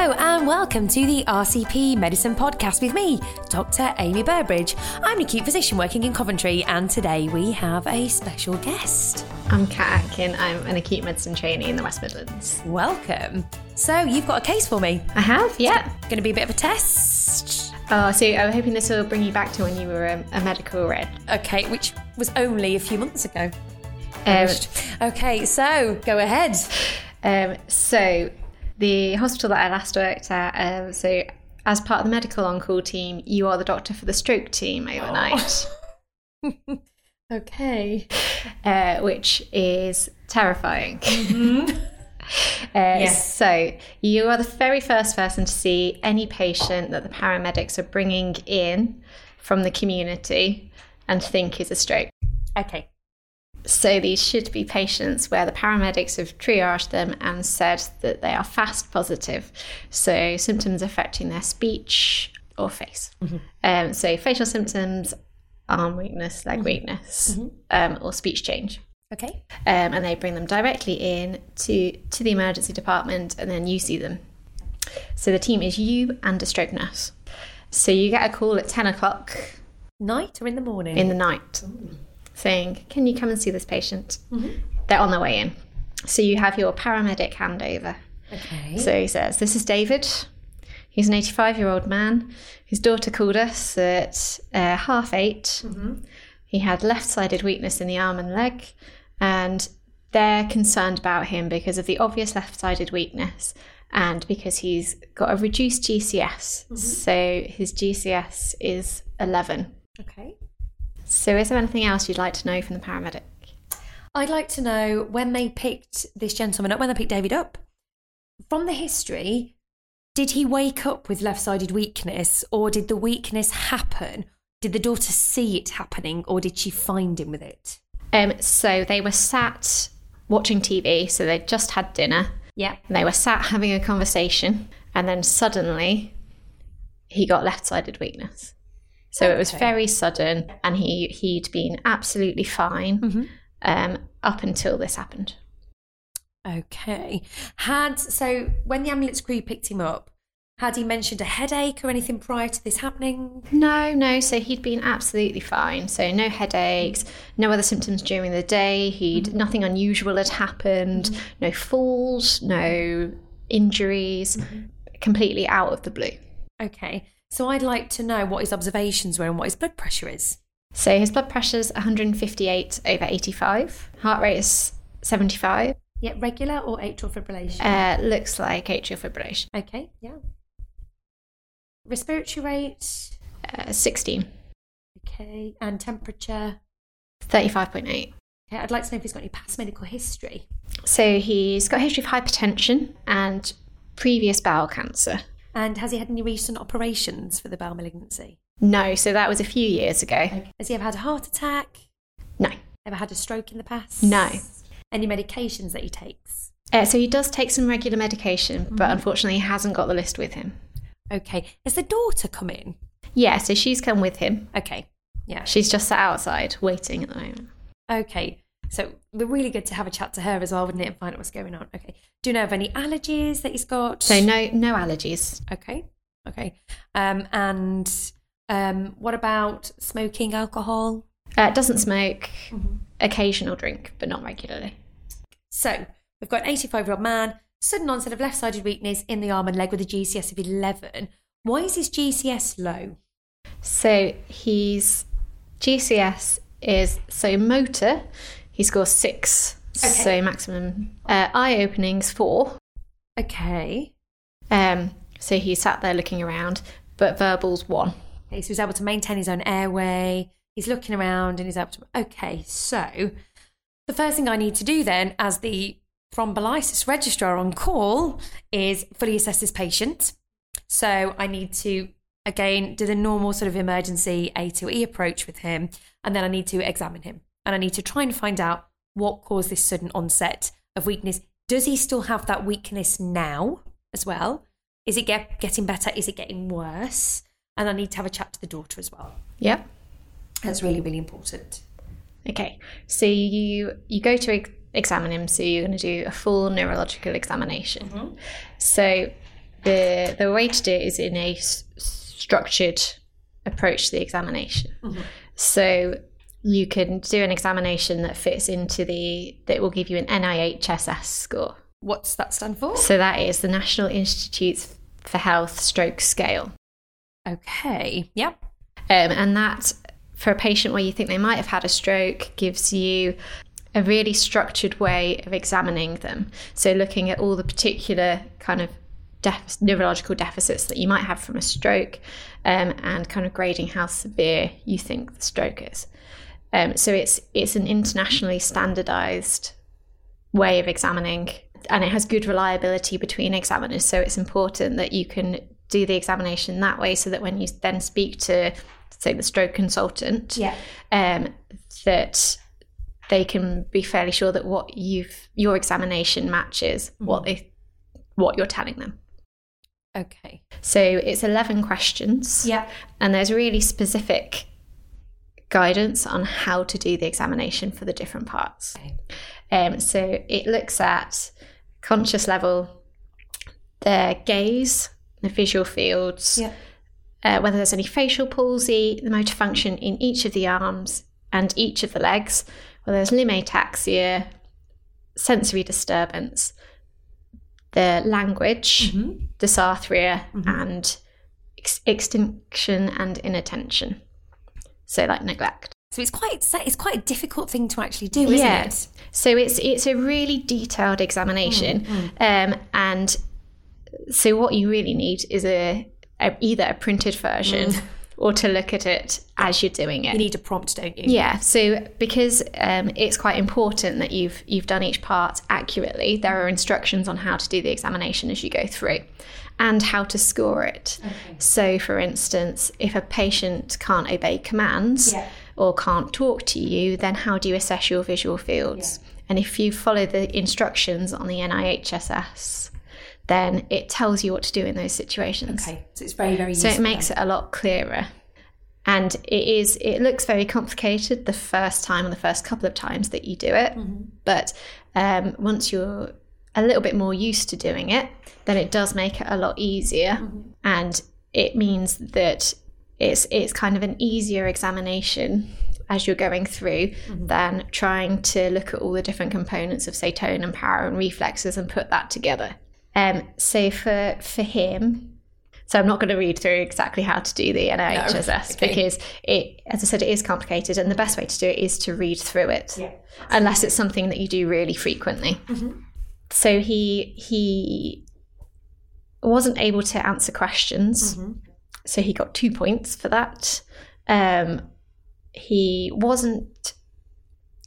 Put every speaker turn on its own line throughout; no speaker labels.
Hello, and welcome to the RCP Medicine Podcast with me, Dr. Amy Burbridge. I'm an acute physician working in Coventry, and today we have a special guest.
I'm Kat Atkin. I'm an acute medicine trainee in the West Midlands.
Welcome. So, you've got a case for me.
I have, yeah.
Going to be a bit of a test.
Oh, so I'm hoping this will bring you back to when you were um, a medical reg.
Okay, which was only a few months ago.
Um,
Okay, so go ahead.
um, so the hospital that I last worked at, um, so as part of the medical on-call team, you are the doctor for the stroke team overnight,
Okay.
uh, which is terrifying. Uh,
Yes.
So you are the very first person to see any patient that the paramedics are bringing in from the community and think is a stroke.
Okay.
So these should be patients where the paramedics have triaged them and said that they are fast positive. So symptoms affecting their speech or face. Um, so facial symptoms, arm weakness, leg weakness, um, or speech change.
Okay.
Um, and they bring them directly in to, to the emergency department and then you see them. So the team is you and a stroke nurse. So you get a call at 10 o'clock
Night or in the morning?
in the night saying, Can you come and see this patient? Mm-hmm. They're on their way in. So you have your paramedic handover.
okay.
So he says, This is David. He's an 85 year old man. His daughter called us at uh, half 8 mm-hmm. He had left sided weakness in the arm and leg, and they're concerned about him because of the obvious left sided weakness and because he's got a reduced GCS. Mm-hmm. So his GCS is 11.
okay.
So, is there anything else you'd like to know from the paramedic?
I'd like to know when they picked this gentleman up, when they picked David up, from the history, did he wake up with left sided weakness or did the weakness happen? Did the daughter see it happening or did she find him with it?
Um, so they were sat watching TV. So they'd just had dinner.
Yeah.
They were sat having a conversation, and then suddenly he got left-sided weakness. So it was very sudden, and he he'd been absolutely fine mm-hmm. um, up until this happened.
Okay. Had so when the ambulance crew picked him up, had he mentioned a headache or anything prior to this happening?
No, no. So he'd been absolutely fine. So no headaches, no other symptoms during the day. He'd mm-hmm. nothing unusual had happened. Mm-hmm. No falls, no injuries. Completely out of the blue.
Okay. So I'd like to know what his observations were and what his blood pressure is.
So his blood pressure is 158 over 85. Heart rate is 75.
Yeah, regular or atrial fibrillation?
Uh, looks like atrial fibrillation.
okay, yeah. Respiratory rate?
Uh, 16.
Okay. And temperature?
35.8.
Okay, I'd like to know if he's got any past medical history.
So he's got a history of hypertension and previous bowel cancer.
And has he had any recent operations for the bowel malignancy?
No, so that was a few years ago.
Has he ever had a heart attack?
No.
Ever had a stroke in the past?
No.
Any medications that he takes?
Uh, so he does take some regular medication, but unfortunately he hasn't got the list with him.
Okay. Has the daughter come in?
Yeah, so she's come with him.
Okay. Yeah.
She's just sat outside waiting at the moment.
Okay. So we're really good to have a chat to her as well, wouldn't it, and find out what's going on. Okay. Do you know of any allergies that he's got?
So no no allergies.
Okay. Okay. Um, and um, what about smoking alcohol?
Uh, doesn't smoke, occasional drink, but not regularly.
So we've got an 85 year old man, sudden onset of left sided weakness in the arm and leg with a GCS of 11. Why is his GCS low?
So he's GCS is so motor, he scores six. So maximum uh, eye openings four.
Okay.
Um, so he sat there looking around, but verbals one.
Okay, so he's able to maintain his own airway. He's looking around and he's able to. Okay, so the first thing I need to do then, as the thrombolysis registrar on call, is fully assess this patient. So I need to, again, do the normal sort of emergency A to E approach with him. And then I need to examine him. And I need to try and find out what caused this sudden onset of weakness. Does he still have that weakness now as well? Is it get, getting better? Is it getting worse? And I need to have a chat to the daughter as well.
Yep.
That's really, really important.
Okay. So you you go to ex- examine him. So you're going to do a full neurological examination. Mm-hmm. So the the way to do it is in a s- structured approach to the examination. Mm-hmm. So you can do an examination that fits into the that will give you an NIHSS score.
What's that stand for?
So that is the National Institutes for Health Stroke Scale.
Okay. Yep.
Um, and that, for a patient where you think they might have had a stroke, gives you a really structured way of examining them. So, looking at all the particular kind of def- neurological deficits that you might have from a stroke um, and kind of grading how severe you think the stroke is. Um, so, it's, it's an internationally standardized way of examining and it has good reliability between examiners. So, it's important that you can do the examination that way so that when you then speak to say the stroke consultant
Yeah.
um, that they can be fairly sure that what you've your examination matches what they what you're telling them
Okay.
so it's 11 questions
Yeah.
and there's really specific guidance on how to do the examination for the different parts
Okay.
um, so it looks at conscious level their gaze the visual fields
Yeah.
uh, whether there's any facial palsy, the motor function in each of the arms and each of the legs, whether there's limb ataxia, sensory disturbance, the language, dysarthria, and ex- extinction and inattention. So, like neglect.
So it's quite it's quite a difficult thing to actually do, isn't
Yeah.
it?
So it's it's a really detailed examination, um, and so what you really need is a, a either a printed version or to look at it as you're doing it.
You need a prompt, don't you?
Yeah, so because um, it's quite important that you've you've done each part accurately, there are instructions on how to do the examination as you go through, and how to score it. So, for instance, if a patient can't obey commands
Yeah.
or can't talk to you, then how do you assess your visual fields? And if you follow the instructions on the NIHSS, then it tells you what to do in those situations.
Okay. So it's very very.
So it makes it a lot clearer. And it is it looks very complicated the first time or the first couple of times that you do it. But um, once you're a little bit more used to doing it, then it does make it a lot easier. Mm-hmm. And it means that it's it's kind of an easier examination as you're going through mm-hmm. than trying to look at all the different components of say tone and power and reflexes and put that together. Um, so for for him, so I'm not going to read through exactly how to do the NIHSS
okay.
because it, as I said, it is complicated, and the best way to do it is to read through it, unless it's something that you do really frequently. Mm-hmm. So he he wasn't able to answer questions, so he got two points for that. Um, he wasn't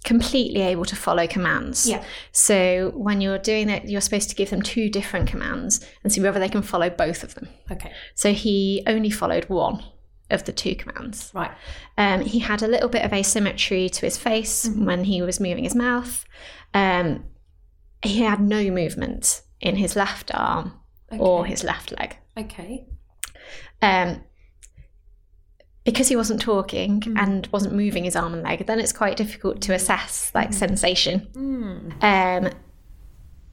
completely able to follow commands.
Yeah.
So when you're doing it, you're supposed to give them two different commands and see whether they can follow both of them.
Okay.
So he only followed one of the two commands.
Right.
Um, he had a little bit of asymmetry to his face when he was moving his mouth. Um, he had no movement in his left arm or his left leg.
Okay.
Um, because he wasn't talking and wasn't moving his arm and leg, then it's quite difficult to assess like sensation. Um,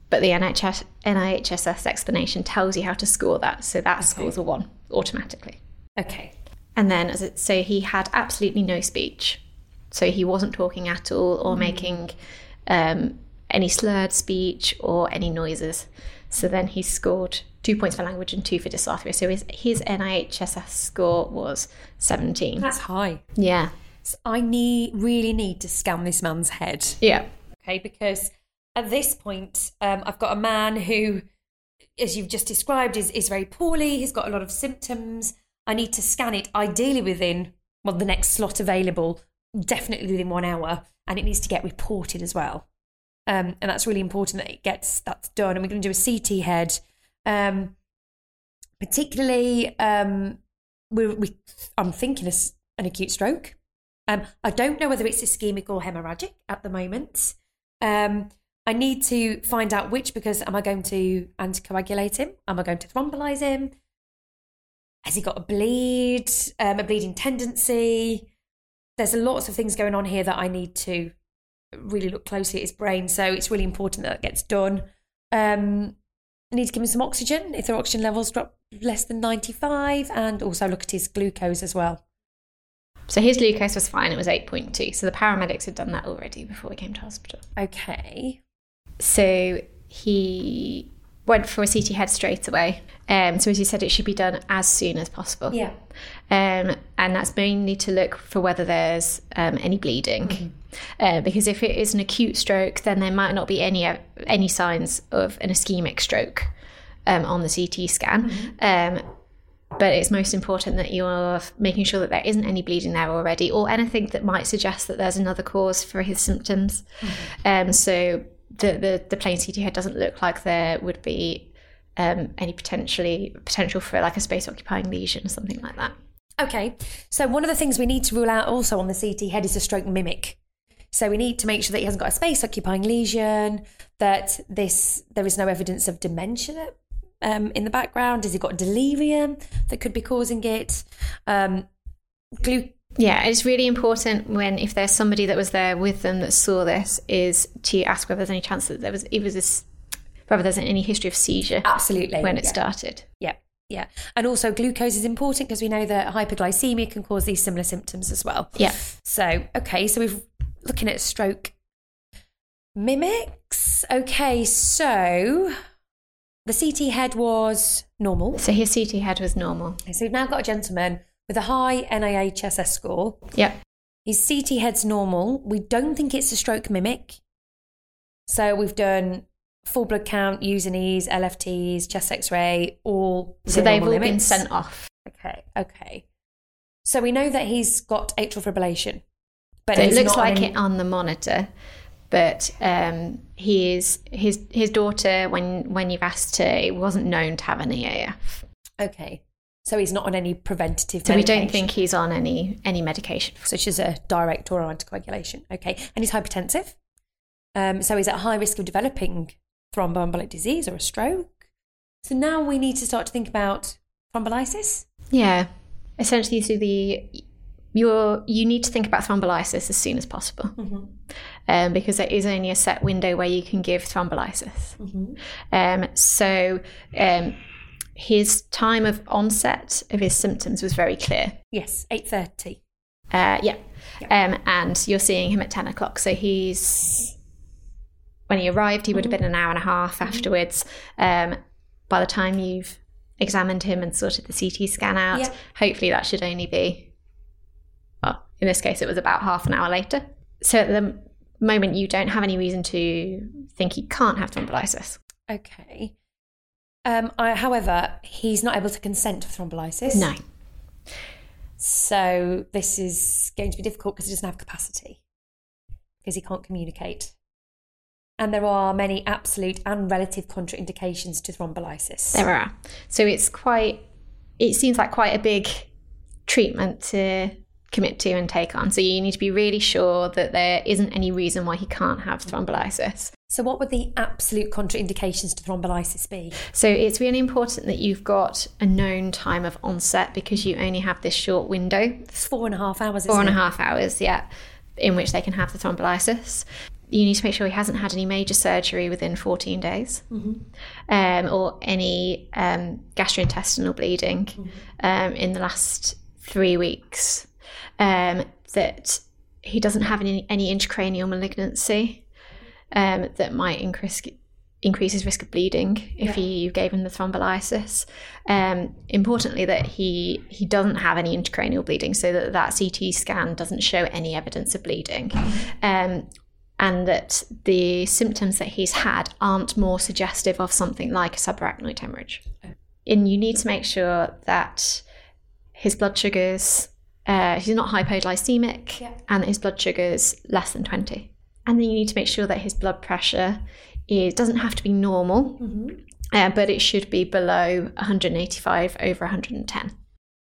but the NHS, NIHSS explanation tells you how to score that, so that scores a one automatically.
Okay.
And then, as it, so he had absolutely no speech, so he wasn't talking at all or making um, any slurred speech or any noises. So then he scored two points for language and two for dysarthria. So his his NIHSS score was seventeen.
That's high.
Yeah,
So I need really need to scan this man's head.
yeah,
okay? Because at this point, um, I've got a man who, as you've just described, is, is very poorly. He's got a lot of symptoms. I need to scan it ideally within, well, the next slot available, definitely within one hour, and it needs to get reported as well. Um, and that's really important that it gets that's done. And we're going to do a CT head. Um, particularly, um, we're, we, I'm thinking of an acute stroke. Um, I don't know whether it's ischemic or hemorrhagic at the moment. Um, I need to find out which because am I going to anticoagulate him? Am I going to thrombolyze him? Has he got a bleed, um, a bleeding tendency? There's lots of things going on here that I need to really look closely at his brain. So it's really important that it gets done. Um, I need to give him some oxygen if their oxygen levels drop less than 95, and also look at his glucose as well.
So his glucose was fine, it was 8.2. So the paramedics had done that already before we came to hospital.
Okay.
So he went for a CT head straight away. Um, so as you said, it should be done as soon as possible.
Yeah.
Um, and that's mainly to look for whether there's um, any bleeding.
Mm-hmm.
Uh, because if it is an acute stroke, then there might not be any any signs of an ischemic stroke um, on the CT scan.
Mm-hmm.
Um, but it's most important that you're making sure that there isn't any bleeding there already, or anything that might suggest that there's another cause for his symptoms. Um, so the, the the plain CT head doesn't look like there would be um, any potentially potential for like a space occupying lesion or something like that.
Okay. So one of the things we need to rule out also on the CT head is a stroke mimic. So we need to make sure that he hasn't got a space occupying lesion, that this there is no evidence of dementia um, in the background. Has he got delirium that could be causing it? Um, glu-
Yeah, it's really important when if there's somebody that was there with them that saw this is to ask whether there's any chance that there was it was whether there's any history of seizure
absolutely
when it
yeah.
started.
Yeah, yeah. And also glucose is important because we know that hyperglycemia can cause these similar symptoms as well.
Yeah.
So, okay, so we're looking at stroke mimics. Okay, so the CT head was normal.
So his CT head was normal.
Okay, So we've now got a gentleman with a high NIHSS score.
Yeah.
His CT head's normal. We don't think it's a stroke mimic. So we've done full blood count, U&Es, LFTs, chest X-ray, all.
So they've all
normal
been sent off.
Okay, okay. So we know that he's got atrial fibrillation, but
So it looks like
any-
it on the monitor, but um, he is his his daughter. When when you've asked her, it wasn't known to have an EAF.
Okay, so he's not on any preventative.
So we don't think he's on any any medication.
such as a direct oral anticoagulation. Okay, and he's hypertensive. Um, so he's at high risk of developing thromboembolic disease or a stroke. So now we need to start to think about thrombolysis.
Yeah, essentially, so the you're you need to think about thrombolysis as soon as possible, um, because there is only a set window where you can give thrombolysis. Um, so um, his time of onset of his symptoms was very clear.
Yes, eight thirty.
Uh, yeah. Um, and you're seeing him at 10 o'clock. So he's, when he arrived, he would have been an hour and a half afterwards. Um, by the time you've examined him and sorted the CT scan out,
Yeah.
hopefully that should only be, well, in this case, it was about half an hour later. So at the moment, you don't have any reason to think he can't have thrombolysis.
Okay. Um, I, however, he's not able to consent to thrombolysis.
No.
So this is going to be difficult because he doesn't have capacity because he can't communicate. And there are many absolute and relative contraindications to thrombolysis.
There are. So it's quite, it seems like quite a big treatment to commit to and take on. So you need to be really sure that there isn't any reason why he can't have thrombolysis.
So, what would the absolute contraindications to thrombolysis be?
So it's really important that you've got a known time of onset because you only have this short window,
It's four and a half hours.
four and a
it?
half hours, yeah, in which they can have the thrombolysis. You need to make sure he hasn't had any major surgery within 14 days. Um, or any um, gastrointestinal bleeding um, in the last three weeks. Um, that he doesn't have any, any intracranial malignancy um, that might increase increase his risk of bleeding if you, you gave him the thrombolysis. Um, importantly, that he he doesn't have any intracranial bleeding, so that that CT scan doesn't show any evidence of bleeding, um, and that the symptoms that he's had aren't more suggestive of something like a subarachnoid hemorrhage. And you need to make sure that his blood sugars. Uh, he's not hypoglycemic
Yeah.
and that his blood sugar's less than 20. And then you need to make sure that his blood pressure is, doesn't have to be normal, uh, but it should be below 185 over 110.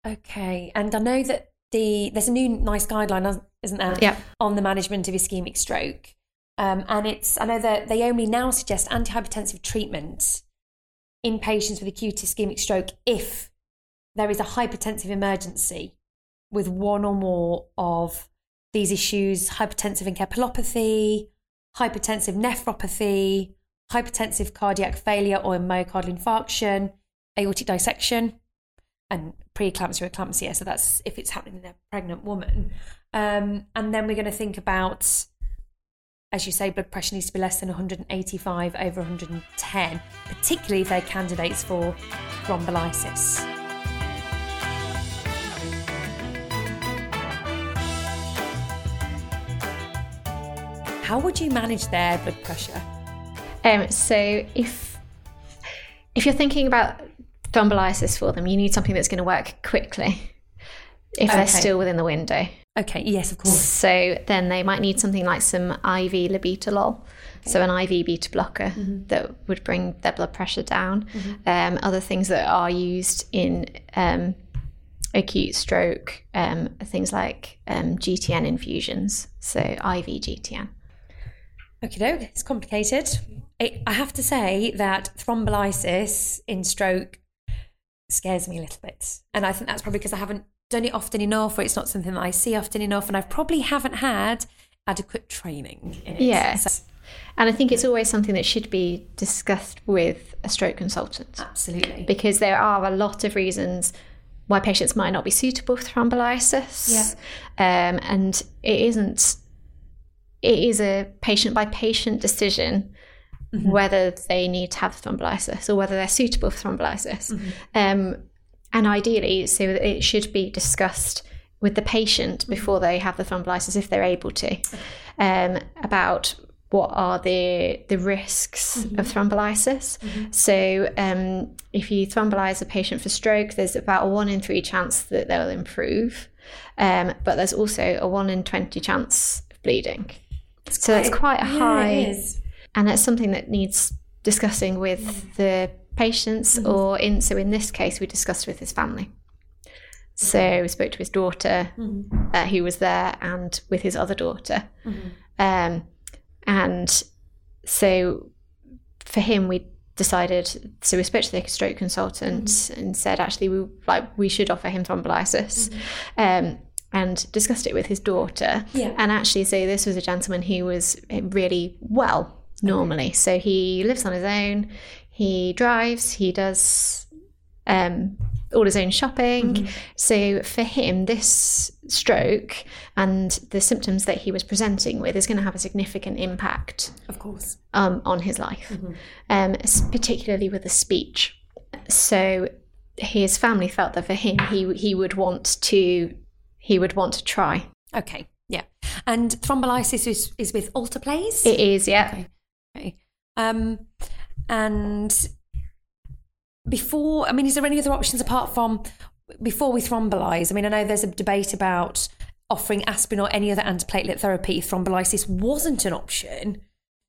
Okay, and I know that the there's a new NICE guideline, isn't there?
Yeah.
On the management of ischemic stroke, um, and it's I know that they only now suggest antihypertensive treatment in patients with acute ischemic stroke if there is a hypertensive emergency with one or more of these issues: hypertensive encephalopathy, hypertensive nephropathy, hypertensive cardiac failure or myocardial infarction, aortic dissection, and preeclampsia or eclampsia. So that's if it's happening in a pregnant woman. Um, and then we're going to think about, as you say, blood pressure needs to be less than 185 over 110, particularly if they're candidates for thrombolysis. How would you manage their blood pressure?
Um, so if if you're thinking about thrombolysis for them, you need something that's going to work quickly if they're still within the window.
Okay, yes, of course.
So then they might need something like some IV labetalol, so an IV beta blocker that would bring their blood pressure down. Um, other things that are used in um, acute stroke, um, things like um, GTN infusions, so IV GTN.
Okay, doke. It's complicated. I have to say that thrombolysis in stroke scares me a little bit, and I think that's probably because I haven't done it often enough, or it's not something that I see often enough, and I probably haven't had adequate training in it.
Yes.
So-
And I think it's always something that should be discussed with a stroke consultant
absolutely.
because there are a lot of reasons why patients might not be suitable for thrombolysis. Um, and it isn't, it is a patient by patient decision whether they need to have thrombolysis or whether they're suitable for thrombolysis. Um, and ideally, so it should be discussed with the patient before they have the thrombolysis if they're able to um, about what are the the risks of thrombolysis. So um, if you thrombolyze a patient for stroke, there's about a one in three chance that they'll improve, um, but there's also a one in twenty chance of bleeding. so it's quite a high,
is.
And that's something that needs discussing with the patients, or in so in this case, we discussed with his family. So we spoke to his daughter, uh, who was there, and with his other daughter. Um, and so for him, we decided. So we spoke to the stroke consultant and said, actually, we like we should offer him thrombolysis. Um, and discussed it with his daughter.
Yeah.
And actually, so this was a gentleman who was really well normally. So he lives on his own. He drives. He does um, all his own shopping. So for him, this stroke and the symptoms that he was presenting with is going to have a significant impact
Of course.
um, on his life, um, particularly with the speech. So his family felt that for him, he he would want to he would want to try.
Okay. Yeah. And thrombolysis is, is with alteplase?
It is, yeah.
Okay. Okay. Um, and before, I mean, is there any other options apart from before we thrombolyze? I mean, I know there's a debate about offering aspirin or any other antiplatelet therapy if thrombolysis wasn't an option.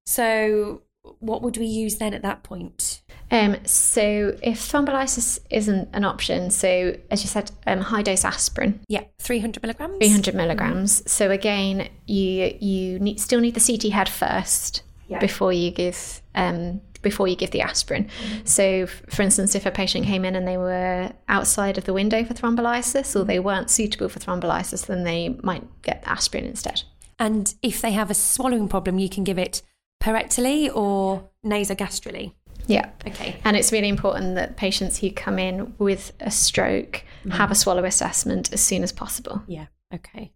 So, what would we use then at that point?
Um, so if thrombolysis isn't an option, so as you said, um, high dose aspirin,
Yeah, 300 milligrams?
300 milligrams. So again, you you need, still need the CT head first before you give um, before you give the aspirin. Mm-hmm. So, for instance, if a patient came in and they were outside of the window for thrombolysis, or they mm-hmm. weren't suitable for thrombolysis, then they might get aspirin instead.
And if they have a swallowing problem, you can give it parectally or nasogastrally.
Yeah.
Okay.
And it's really important that patients who come in with a stroke mm-hmm. have a swallow assessment as soon as possible.
Yeah. Okay.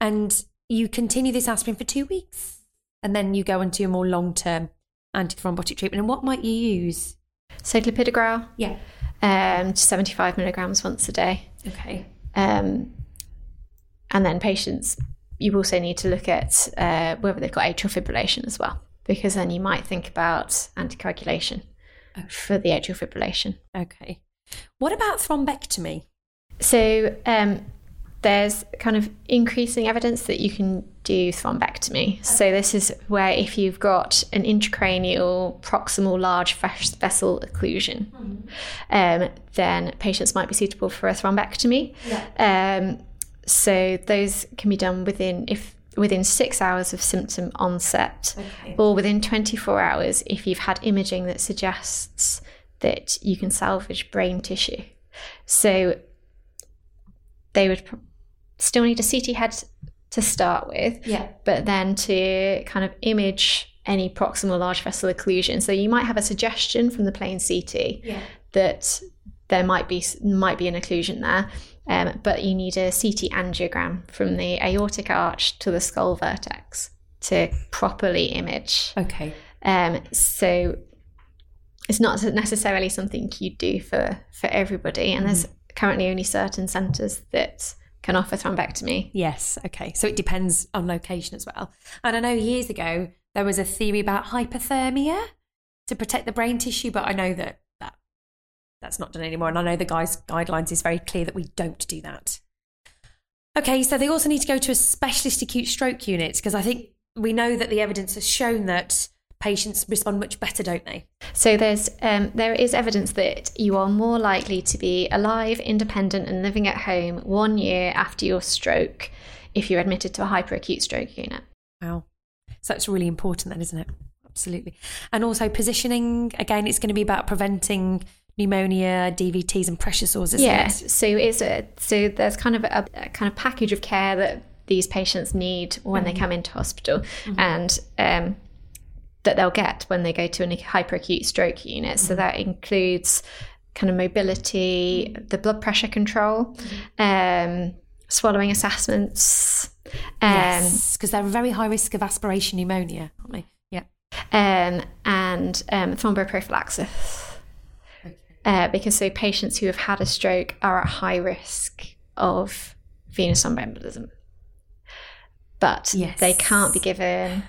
And you continue this aspirin for two weeks, and then you go into a more long-term antithrombotic treatment. And what might you use?
So clopidogrel,
Yeah.
um, 75 milligrams once a day.
Okay.
Um, and then patients, you also need to look at uh, whether they've got atrial fibrillation as well, because then you might think about anticoagulation for the atrial fibrillation.
Okay. What about thrombectomy?
So um, there's kind of increasing evidence that you can do thrombectomy. So this is where if you've got an intracranial proximal large fresh vessel occlusion, um, then patients might be suitable for a thrombectomy. Um, so those can be done within if within six hours of symptom onset,
Okay.
or within 24 hours if you've had imaging that suggests that you can salvage brain tissue. So they would still need a CT head to start with,
Yeah.
but then to kind of image any proximal large vessel occlusion. So you might have a suggestion from the plain CT
Yeah.
that there might be might be an occlusion there, um, but you need a CT angiogram from the aortic arch to the skull vertex to properly image.
Okay.
Um, so it's not necessarily something you do for for everybody, and there's currently only certain centres that can offer thrombectomy.
Yes. Okay. So it depends on location as well. And I know years ago there was a theory about hypothermia to protect the brain tissue, but I know that that that's not done anymore. And I know the guys' guidelines is very clear that we don't do that. Okay. So they also need to go to a specialist acute stroke unit because I think we know that the evidence has shown that patients respond much better, don't they?
So there's um, there is evidence that you are more likely to be alive, independent, and living at home one year after your stroke if you're admitted to a hyperacute stroke unit.
Wow. So that's really important then, isn't it? Absolutely. And also positioning, again, it's going to be about preventing pneumonia, DVTs and pressure sores, isn't
yeah.
it?
So it's a, so there's kind of a, a kind of package of care that these patients need when they come into hospital, and um, that they'll get when they go to a hyperacute stroke unit. So that includes kind of mobility, the blood pressure control, um, swallowing assessments, um,
Yes, because they're a very high risk of aspiration pneumonia, aren't they? Yeah.
um, and um, thromboprophylaxis. Uh, because so patients who have had a stroke are at high risk of venous thromboembolism, but
Yes.
they can't be given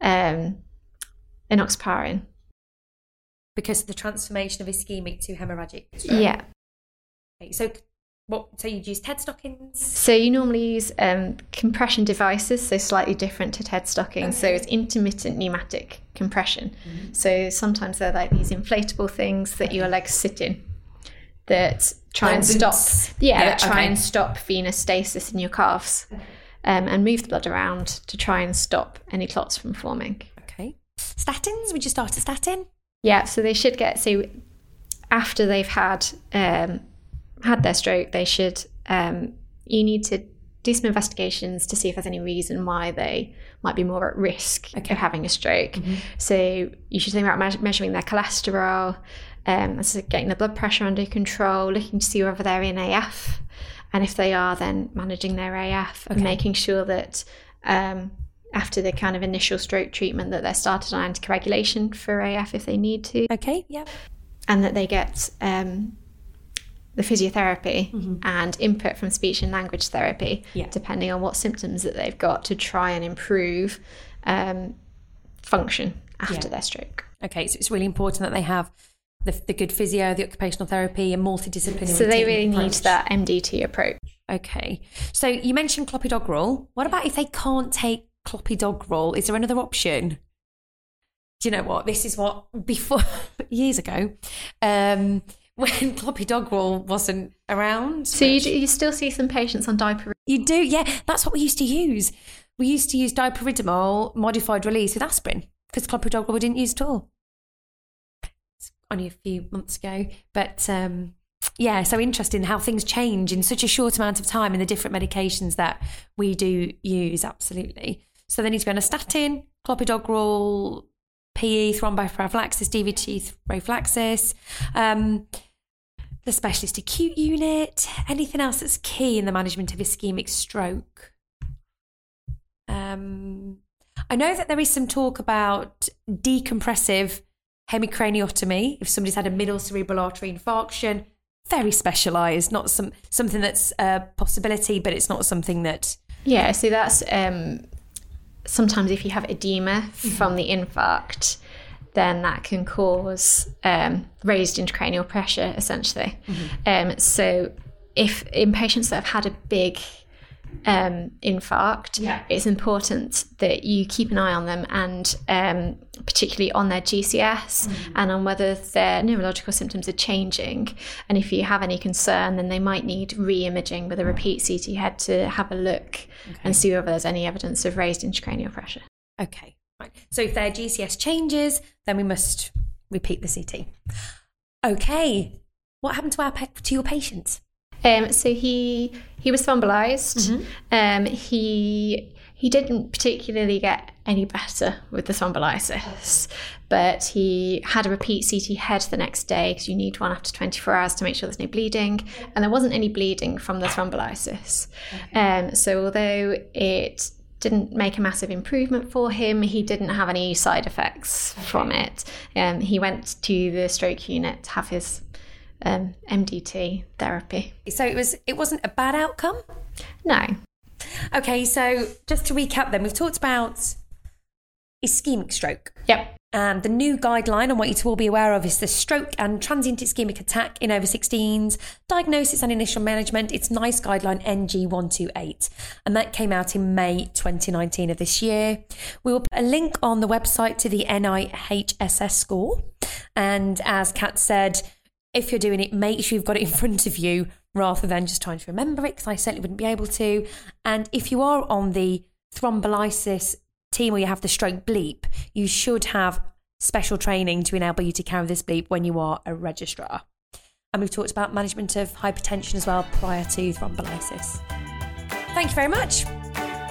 um, enoxaparin.
Because of the transformation of ischemic to hemorrhagic. stroke.
Yeah.
Okay, So what? So you'd use TED stockings.
So you normally use um, compression devices, so slightly different to TED stockings. So it's intermittent pneumatic compression. So sometimes they're like these inflatable things that your legs sit in that try
Like
and stop. Yeah,
Yeah,
that try
okay.
and stop venous stasis in your calves. Um, and move the blood around to try and stop any clots from forming.
Statins. Would you start a statin?
Yeah, so they should get so after they've had um, had their stroke, they should um, you need to do some investigations to see if there's any reason why they might be more at risk
Okay.
of having a stroke. So you should think about me- measuring their cholesterol, um, so getting the blood pressure under control, looking to see whether they're in AF, and if they are, then managing their AF
Okay.
and making sure that. Um, after the kind of initial stroke treatment, that they're started on anticoagulation for AF if they need to,
Okay. Yeah.
and that they get um, the physiotherapy and input from speech and language therapy,
Yeah.
depending on what symptoms that they've got, to try and improve um, function after
Yeah.
their stroke.
Okay. So it's really important that they have the, the good physio, the occupational therapy, and multidisciplinary.
So they really need that MDT approach.
Okay. So you mentioned clopidogrel. What about if they can't take clopidogrel? Is there another option? Do you know what? This is what before years ago, um, when Roll wasn't around.
So you, you still see some patients on diaper.
You do, yeah. That's what we used to use. We used to use dipyridamole modified release with aspirin because clopidogrel we didn't use at all. It's only a few months ago, but um, yeah, so interesting how things change in such a short amount of time in the different medications that we do use. Absolutely. So they need to be on a statin, clopidogrel, PE, thromboprophylaxis, DVT prophylaxis. Um, the specialist acute unit, anything else that's key in the management of ischemic stroke. Um, I know that there is some talk about decompressive hemicraniotomy if somebody's had a middle cerebral artery infarction. Very specialised, not some something that's a possibility, but it's not something that.
Yeah, so that's um, sometimes if you have edema from the infarct, then that can cause um, raised intracranial pressure, essentially. Um, so, if in patients that have had a big um, infarct,
Yeah.
it's important that you keep an eye on them and um, particularly on their GCS and on whether their neurological symptoms are changing. And if you have any concern, then they might need re imaging with a repeat CT head to have a look and see whether there's any evidence of raised intracranial pressure.
Okay, right. So if their GCS changes, then we must repeat the CT. Okay, what happened to our to your patient?
Um, so he he was thrombolized.
Mm-hmm.
Um, he he didn't particularly get any better with the thrombolysis. But he had a repeat CT head the next day because you need one after 24 hours to make sure there's no bleeding. And there wasn't any bleeding from the thrombolysis. Um, so although it didn't make a massive improvement for him. He didn't have any side effects from it. Um, he went to the stroke unit to have his um, MDT therapy.
So it was it wasn't a bad outcome.
No.
Okay, so just to recap, then we've talked about ischemic stroke.
Yep.
And the new guideline on what you to all be aware of is the stroke and transient ischemic attack in over 16s, diagnosis and initial management. It's NICE guideline NG128. And that came out in May 2019 of this year. We will put a link on the website to the NIHSS score. And as Kat said, if you're doing it, make sure you've got it in front of you rather than just trying to remember it, because I certainly wouldn't be able to. And if you are on the thrombolysis team where you have the stroke bleep, you should have special training to enable you to carry this bleep when you are a registrar. And we've talked about management of hypertension as well prior to thrombolysis. Thank you very much.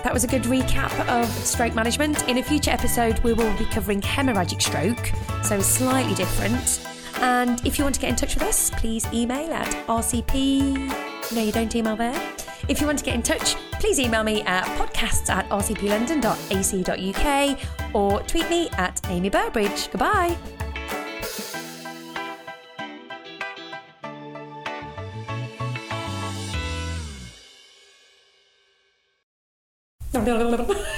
That was a good recap of stroke management. In a future episode, we will be covering hemorrhagic stroke, so slightly different. And if you want to get in touch with us, please email at rcp. No, you don't email there. If you want to get in touch, please email me at podcasts at rcplondon.ac.uk or tweet me at Amy Burbridge. Goodbye.